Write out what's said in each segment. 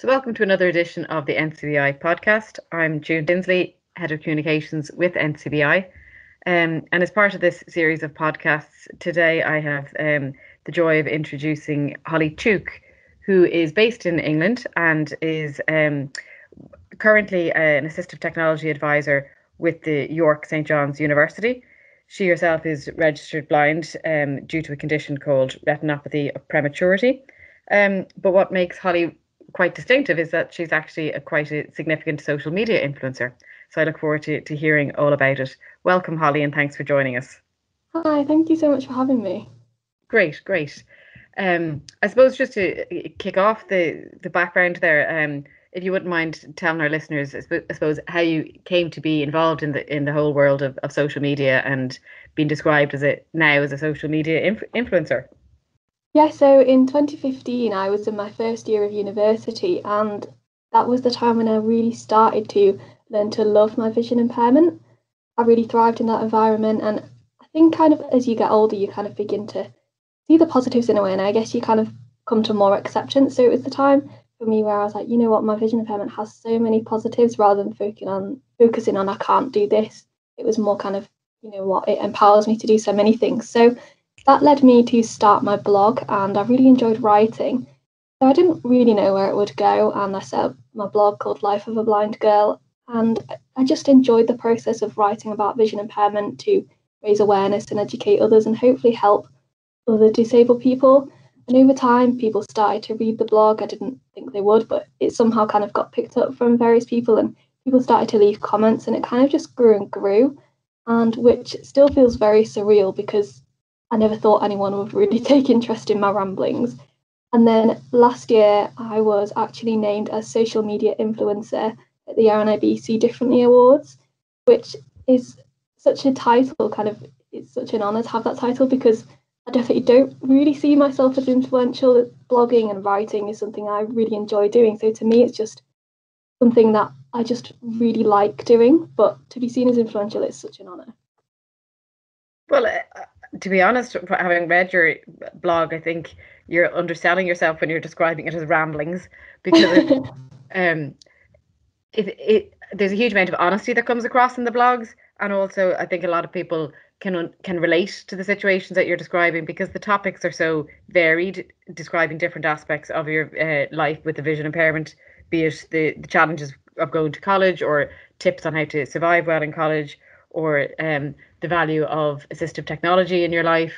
So, welcome to another edition of the NCBI podcast. I'm June Tinsley, Head of Communications with NCBI. Um, and as part of this series of podcasts, today I have um, the joy of introducing Holly Tuke, who is based in England and is um, currently an assistive technology advisor with the York St John's University. She herself is registered blind um, due to a condition called retinopathy of prematurity. Um, but what makes Holly quite distinctive is that she's actually a quite a significant social media influencer. So I look forward to, to hearing all about it. Welcome, Holly, and thanks for joining us. Hi, thank you so much for having me. Great, great. Um, I suppose just to kick off the the background there, um, if you wouldn't mind telling our listeners, I suppose, how you came to be involved in the in the whole world of, of social media and being described as a now as a social media inf- influencer. Yeah, so in 2015, I was in my first year of university, and that was the time when I really started to learn to love my vision impairment. I really thrived in that environment, and I think kind of as you get older, you kind of begin to see the positives in a way, and I guess you kind of come to more acceptance. So it was the time for me where I was like, you know what, my vision impairment has so many positives rather than focusing on focusing on I can't do this. It was more kind of, you know what, it empowers me to do so many things. So that led me to start my blog, and I really enjoyed writing. So I didn't really know where it would go, and I set up my blog called Life of a Blind Girl. And I just enjoyed the process of writing about vision impairment to raise awareness and educate others and hopefully help other disabled people. And over time, people started to read the blog. I didn't think they would, but it somehow kind of got picked up from various people, and people started to leave comments, and it kind of just grew and grew. And which still feels very surreal because I never thought anyone would really take interest in my ramblings. And then last year, I was actually named as social media influencer at the RNIB See Differently Awards, which is such a title, kind of, it's such an honour to have that title because I definitely don't really see myself as influential. Blogging and writing is something I really enjoy doing. So to me, it's just something that I just really like doing. But to be seen as influential is such an honour. Well, to be honest, having read your blog, I think you're underselling yourself when you're describing it as ramblings because it, um, it, it there's a huge amount of honesty that comes across in the blogs, and also I think a lot of people can can relate to the situations that you're describing because the topics are so varied, describing different aspects of your uh, life with the vision impairment, be it the, the challenges of going to college or tips on how to survive well in college or um, the value of assistive technology in your life,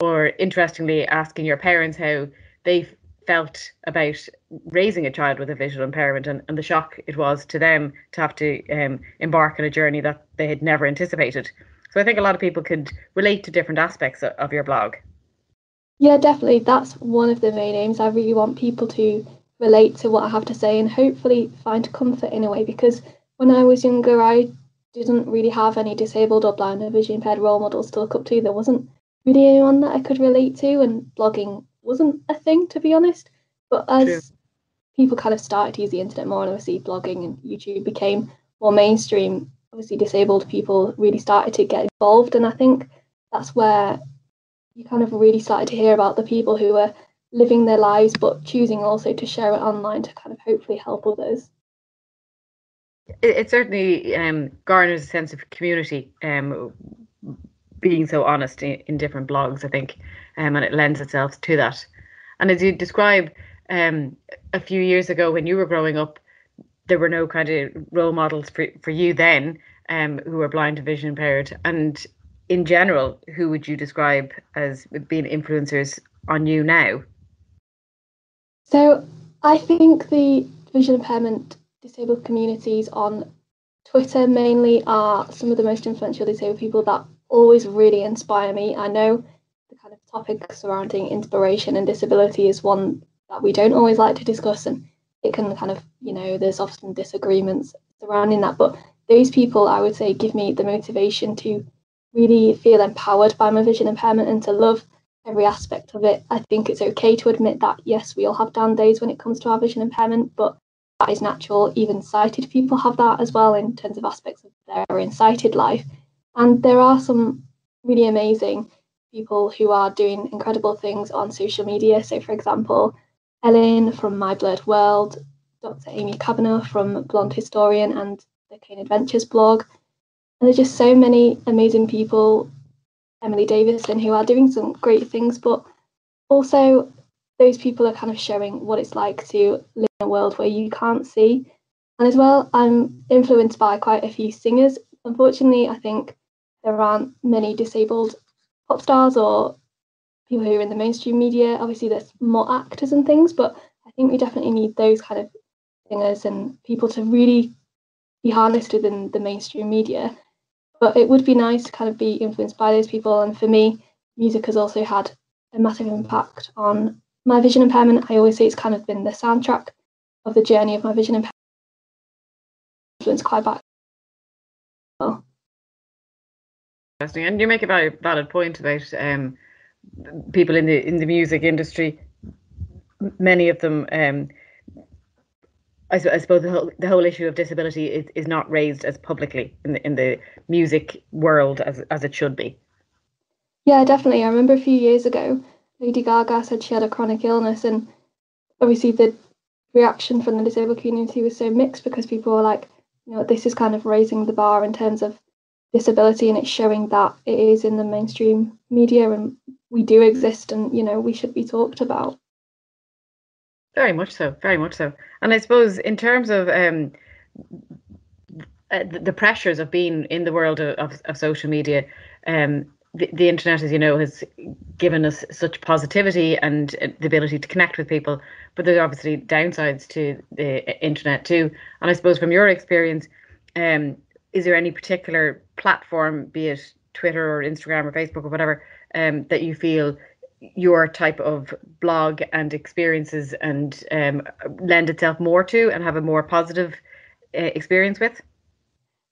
or interestingly, asking your parents how they felt about raising a child with a visual impairment and, and the shock it was to them to have to um, embark on a journey that they had never anticipated. So I think a lot of people could relate to different aspects of, of your blog. Yeah, definitely. That's one of the main aims. I really want people to relate to what I have to say and hopefully find comfort in a way because when I was younger, I didn't really have any disabled or blind or vision impaired role models to look up to. There wasn't really anyone that I could relate to, and blogging wasn't a thing, to be honest. But as True. people kind of started to use the internet more, and obviously blogging and YouTube became more mainstream, obviously disabled people really started to get involved. And I think that's where you kind of really started to hear about the people who were living their lives but choosing also to share it online to kind of hopefully help others it, certainly um, garners a sense of community. Um, being so honest in, in different blogs, I think, um, and it lends itself to that. And as you describe, um, a few years ago when you were growing up, there were no kind of role models for, for you then um, who were blind or vision impaired. And in general, who would you describe as being influencers on you now? So I think the vision impairment disabled communities on Twitter mainly are some of the most influential disabled people that always really inspire me. I know the kind of topic surrounding inspiration and disability is one that we don't always like to discuss, and it can kind of, you know, there's often disagreements surrounding that. But those people, I would say, give me the motivation to really feel empowered by my vision impairment and to love every aspect of it. I think it's okay to admit that, yes, we all have down days when it comes to our vision impairment, but that is natural. Even sighted people have that as well in terms of aspects of their own sighted life. And there are some really amazing people who are doing incredible things on social media. So, for example, Ellen from My Blurred World Dr. Amy Kavanagh from Blonde Historian and the Cane Adventures blog. And there's just so many amazing people, Emily Davison, who are doing some great things, but also those people are kind of showing what it's like to live in a world where you can't see. And as well, I'm influenced by quite a few singers. Unfortunately, I think there aren't many disabled pop stars or people who are in the mainstream media. Obviously, there's more actors and things, but I think we definitely need those kind of singers and people to really be harnessed within the mainstream media. But it would be nice to kind of be influenced by those people. And for me, music has also had a massive impact on my vision impairment. I always say it's kind of been the soundtrack of the journey of my vision impairment. Influenced quite back. Well. Interesting, and you make a very valid point about um, people in the in the music industry. Many of them, um, I, I, suppose, the whole, the whole issue of disability is, is not raised as publicly in the in the music world as as it should be. Yeah, definitely. I remember a few years ago, Lady Gaga said she had a chronic illness, and obviously the reaction from the disabled community was so mixed because people were like, you know, this is kind of raising the bar in terms of disability and it's showing that it is in the mainstream media and we do exist and you know we should be talked about. Very much so very much so. And i suppose in terms of um uh, the, pressures of being in the world of, of, of social media um the, the internet as you know has given us such positivity and uh, the ability to connect with people but there's obviously downsides to the internet too and i suppose from your experience um is there any particular platform, be it Twitter or Instagram or Facebook or whatever, um, that you feel your type of blog and experiences and um, lend itself more to and have a more positive uh, experience with?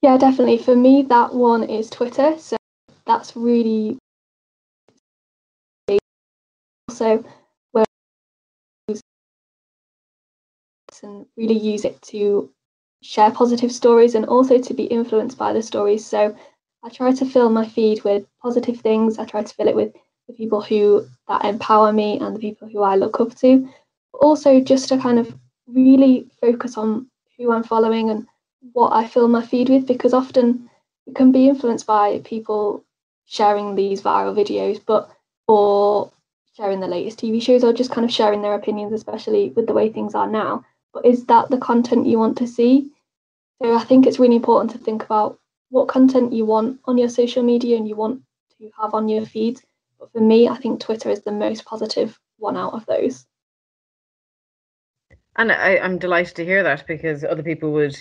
Yeah, definitely. For me, that one is Twitter. So that's really also where and really use it to share positive stories and also to be influenced by the stories. So I try to fill my feed with positive things. I try to fill it with the people who that empower me and the people who I look up to. But also just to kind of really focus on who I'm following and what I fill my feed with because often it can be influenced by people sharing these viral videos, but or sharing the latest TV shows or just kind of sharing their opinions, especially with the way things are now but is that the content you want to see? So I think it's really important to think about what content you want on your social media and you want to have on your feeds. But for me, I think Twitter is the most positive one out of those. And I, am delighted to hear that because other people would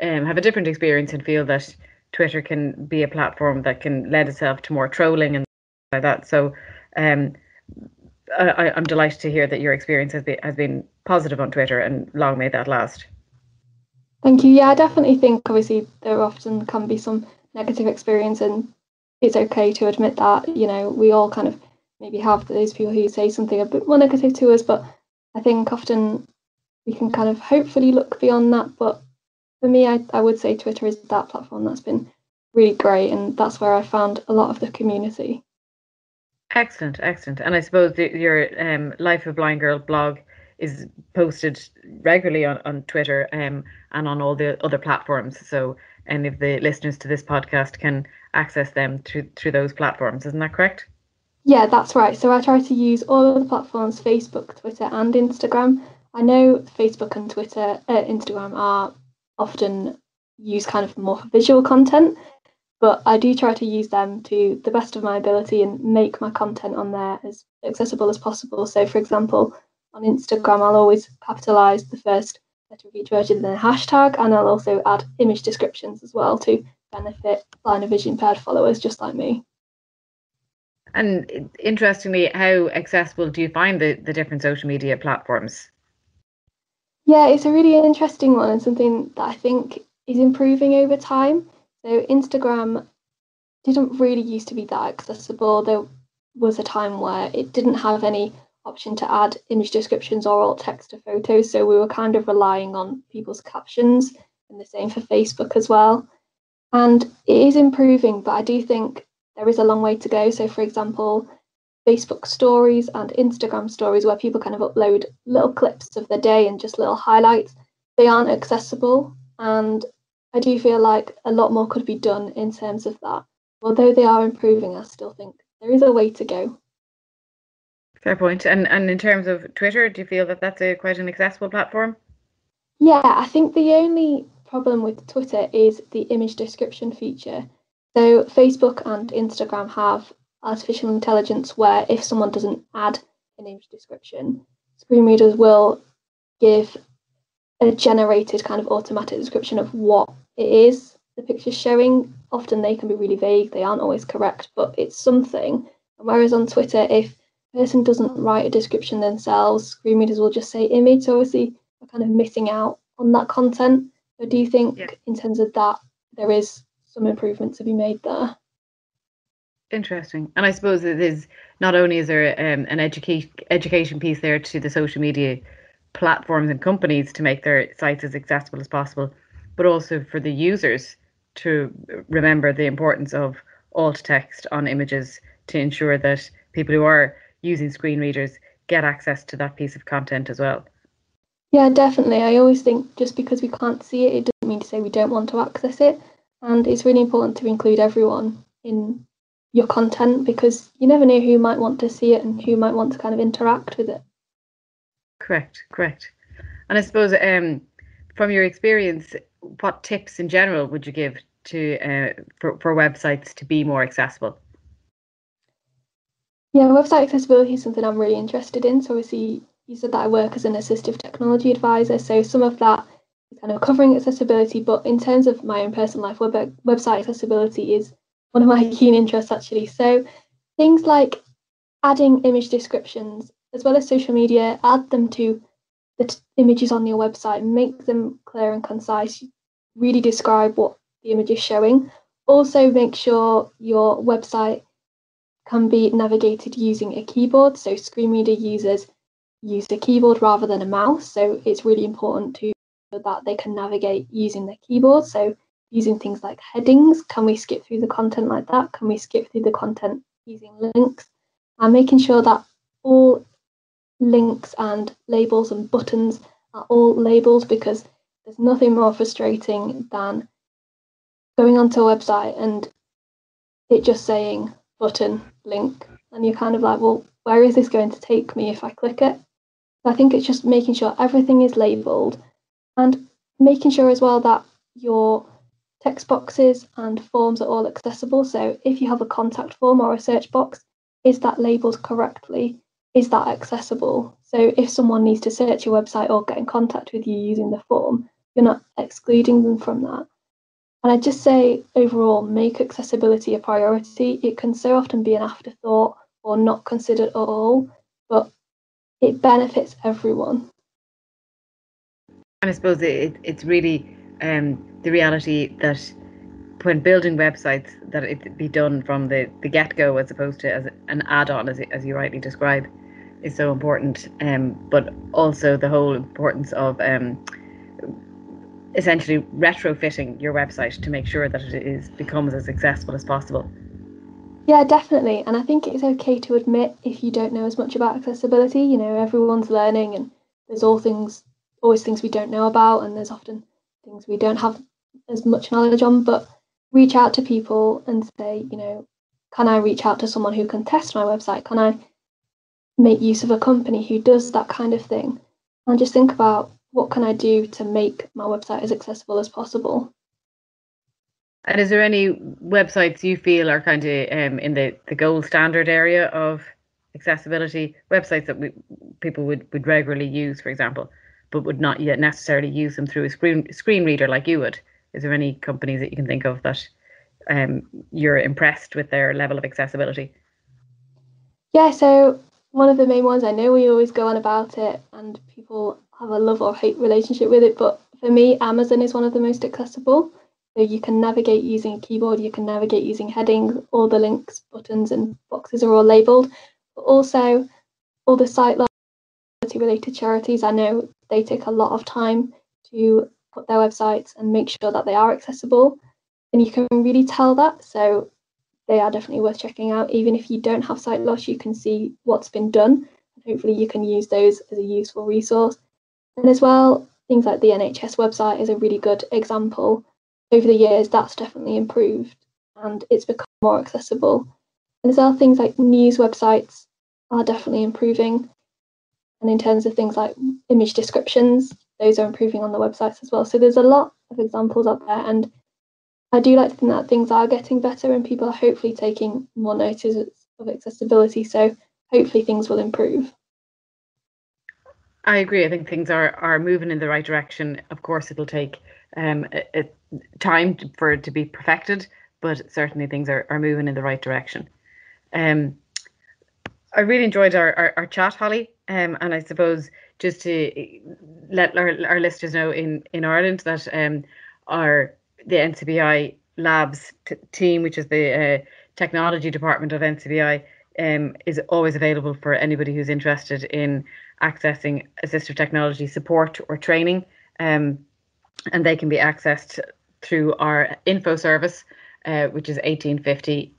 um, have a different experience and feel that Twitter can be a platform that can lend itself to more trolling and like that. So um, I, am delighted to hear that your experience has been has been positive on Twitter, and long may that last. Thank you. Yeah, I definitely think obviously there often can be some negative experience, and it's okay to admit that. You know, we all kind of maybe have those people who say something a bit more negative to us, but I think often we can kind of hopefully look beyond that. But for me, I, I would say Twitter is that platform that's been really great, and that's where I found a lot of the community. Excellent, excellent. And I suppose the, your um, Life of Blind Girl blog is posted regularly on, on Twitter um, and on all the other platforms. So any of the listeners to this podcast can access them through through those platforms. Isn't that correct? Yeah, that's right. So I try to use all of the platforms: Facebook, Twitter, and Instagram. I know Facebook and Twitter, uh, Instagram are often used kind of more for visual content, but I do try to use them to the best of my ability and make my content on there as accessible as possible. So, for example, on Instagram, I'll always capitalize the first letter of each word in the hashtag, and I'll also add image descriptions as well to benefit blind and vision impaired followers just like me. And interestingly, how accessible do you find the, the different social media platforms? Yeah, it's a really interesting one and something that I think is improving over time. So Instagram didn't really used to be that accessible. There was a time where it didn't have any option to add image descriptions or alt text to photos, so we were kind of relying on people's captions, and the same for Facebook as well. And it is improving, but I do think there is a long way to go. So, for example, Facebook stories and Instagram stories, where people kind of upload little clips of the day and just little highlights, they aren't accessible. And I do feel like a lot more could be done in terms of that. Although they are improving, I still think there is a way to go. Fair point. And and in terms of Twitter, do you feel that that's a quite an accessible platform? Yeah, I think the only problem with Twitter is the image description feature. So Facebook and Instagram have artificial intelligence where if someone doesn't add an image description, screen readers will give a generated kind of automatic description of what it is the picture's showing. Often they can be really vague, they aren't always correct, but it's something. whereas on Twitter, if a person doesn't write a description themselves, screen readers will just say image. So obviously we're kind of missing out on that content. So do you think yeah. in terms of that there is some improvements to be made there? Interesting. And I suppose it is not only is there um, an education education piece there to the social media platforms and companies to make their sites as accessible as possible, but also for the users to remember the importance of alt text on images to ensure that people who are using screen readers get access to that piece of content as well. Yeah, definitely. I always think just because we can't see it, it doesn't mean to say we don't want to access it. And it's really important to include everyone in your content because you never know who might want to see it and who might want to kind of interact with it. Correct, correct. And I suppose um, from your experience, what tips in general would you give to uh, for, for websites to be more accessible? Yeah, website accessibility is something I'm really interested in. So obviously you said that I work as an assistive technology advisor. So some of that is kind of covering accessibility, but in terms of my own personal life, web, website accessibility is one of my keen interests actually. So things like adding image descriptions as well as social media, add them to the t- images on your website, make them clear and concise, really describe what the image is showing. Also, make sure your website can be navigated using a keyboard. So, screen reader users use a keyboard rather than a mouse. So, it's really important to that they can navigate using their keyboard. So, using things like headings, can we skip through the content like that? Can we skip through the content using links? And making sure that all links and labels and buttons are all labeled because there's nothing more frustrating than going onto a website and it just saying button link and you're kind of like well where is this going to take me if i click it? So i think it's just making sure everything is labeled and making sure as well that your text boxes and forms are all accessible. So if you have a contact form or a search box is that labeled correctly? Is that accessible? So if someone needs to search your website or get in contact with you using the form, you're not excluding them from that. And I just say overall, make accessibility a priority. It can so often be an afterthought or not considered at all, but it benefits everyone. And I suppose it, it's really um, the reality that when building websites, that it be done from the, the get go as opposed to as an add on, as, as you rightly describe is so important, um, but also the whole importance of um, essentially retrofitting your website to make sure that it is becomes as accessible as possible. Yeah, definitely. And I think it's okay to admit if you don't know as much about accessibility. You know, everyone's learning and there's all things always things we don't know about and there's often things we don't have as much knowledge on, but reach out to people and say, you know, can I reach out to someone who can test my website? Can I make use of a company who does that kind of thing and just think about what can I do to make my website as accessible as possible. And is there any websites you feel are kind of um, in the, the gold standard area of accessibility? Websites that we, people would, would regularly use, for example, but would not yet necessarily use them through a screen screen reader like you would. Is there any companies that you can think of that um, you're impressed with their level of accessibility? Yeah, so one of the main ones. I know we always go on about it and people have a love or hate relationship with it, but for me, Amazon is one of the most accessible. So you can navigate using a keyboard, you can navigate using headings, all the links, buttons, and boxes are all labeled. But also, all the site related charities, I know they take a lot of time to put their websites and make sure that they are accessible. And you can really tell that. So they are definitely worth checking out. Even if you don't have sight loss, you can see what's been done. And hopefully, you can use those as a useful resource. And as well, things like the NHS website is a really good example. Over the years, that's definitely improved and it's become more accessible. And as well, things like news websites are definitely improving. And in terms of things like image descriptions, those are improving on the websites as well. So there's a lot of examples up there. And I do like to think that things are getting better and people are hopefully taking more notice of accessibility. So hopefully things will improve. I agree. I think things are are moving in the right direction. Of course, it'll take um, a, a time to, for it to be perfected, but certainly things are, are moving in the right direction. Um, I really enjoyed our, our, our chat, Holly, um, and I suppose just to let our, our listeners know in, in Ireland that um, our the NCBI Labs t- team, which is the uh, technology department of NCBI, um, is always available for anybody who's interested in accessing assistive technology support or training. Um, and they can be accessed through our info service, uh, which is 1850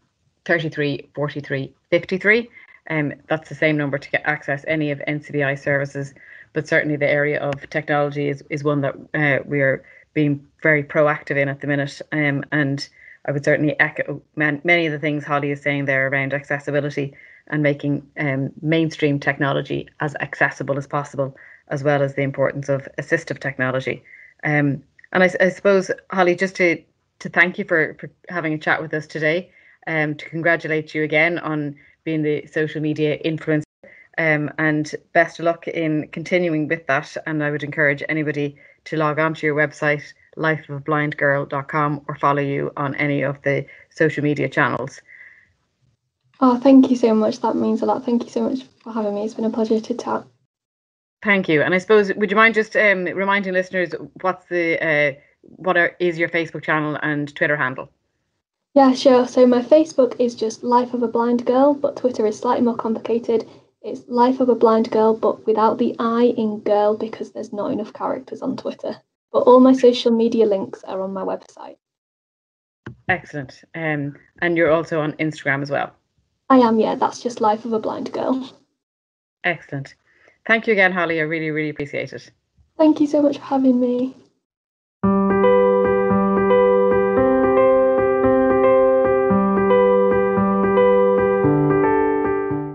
33 43 53. Um, that's the same number to get access any of NCBI services, but certainly the area of technology is, is one that uh, we are being very proactive in at the minute. Um, and I would certainly echo man, many of the things Holly is saying there around accessibility and making um, mainstream technology as accessible as possible, as well as the importance of assistive technology. Um, and I, I, suppose, Holly, just to, to thank you for, for having a chat with us today, um, to congratulate you again on being the social media influencer. Um, and best of luck in continuing with that. And I would encourage anybody to log on to your website, lifeofablindgirl.com, or follow you on any of the social media channels. Oh, thank you so much. That means a lot. Thank you so much for having me. It's been a pleasure to chat. Thank you. And I suppose, would you mind just um, reminding listeners what's the uh, what are, is your Facebook channel and Twitter handle? Yeah, sure. So my Facebook is just Life of a Blind Girl, but Twitter is slightly more complicated. It's Life of a Blind Girl, but without the I in girl because there's not enough characters on Twitter. But all my social media links are on my website. Excellent. Um, and you're also on Instagram as well. I am, yeah. That's just Life of a Blind Girl. Excellent. Thank you again, Holly. I really, really appreciate it. Thank you so much for having me.